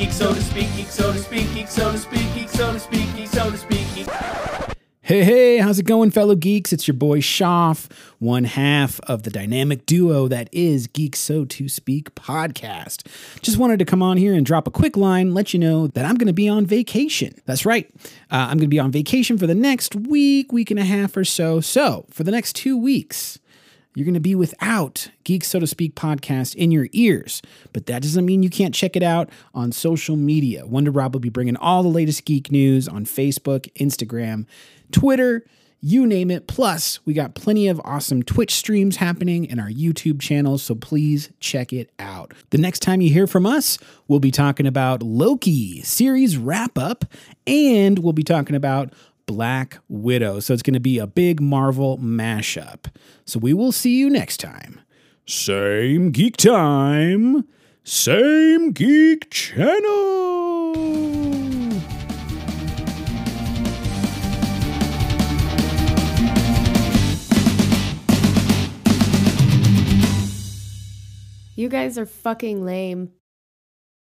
geek so to speak, geek so to speak, geek so to speak, geek so to speak, geek so to speak. Hey, hey, how's it going, fellow geeks? It's your boy Shoff, one half of the dynamic duo that is Geek So To Speak podcast. Just wanted to come on here and drop a quick line, let you know that I'm going to be on vacation. That's right. Uh, I'm going to be on vacation for the next week, week and a half or so. So, for the next two weeks, you're going to be without Geek So to Speak podcast in your ears. But that doesn't mean you can't check it out on social media. Wonder Rob will be bringing all the latest geek news on Facebook, Instagram, Twitter, you name it. Plus, we got plenty of awesome Twitch streams happening in our YouTube channel, so please check it out. The next time you hear from us, we'll be talking about Loki series wrap up, and we'll be talking about Black Widow. So it's going to be a big Marvel mashup. So we will see you next time. Same geek time, same geek channel. You guys are fucking lame.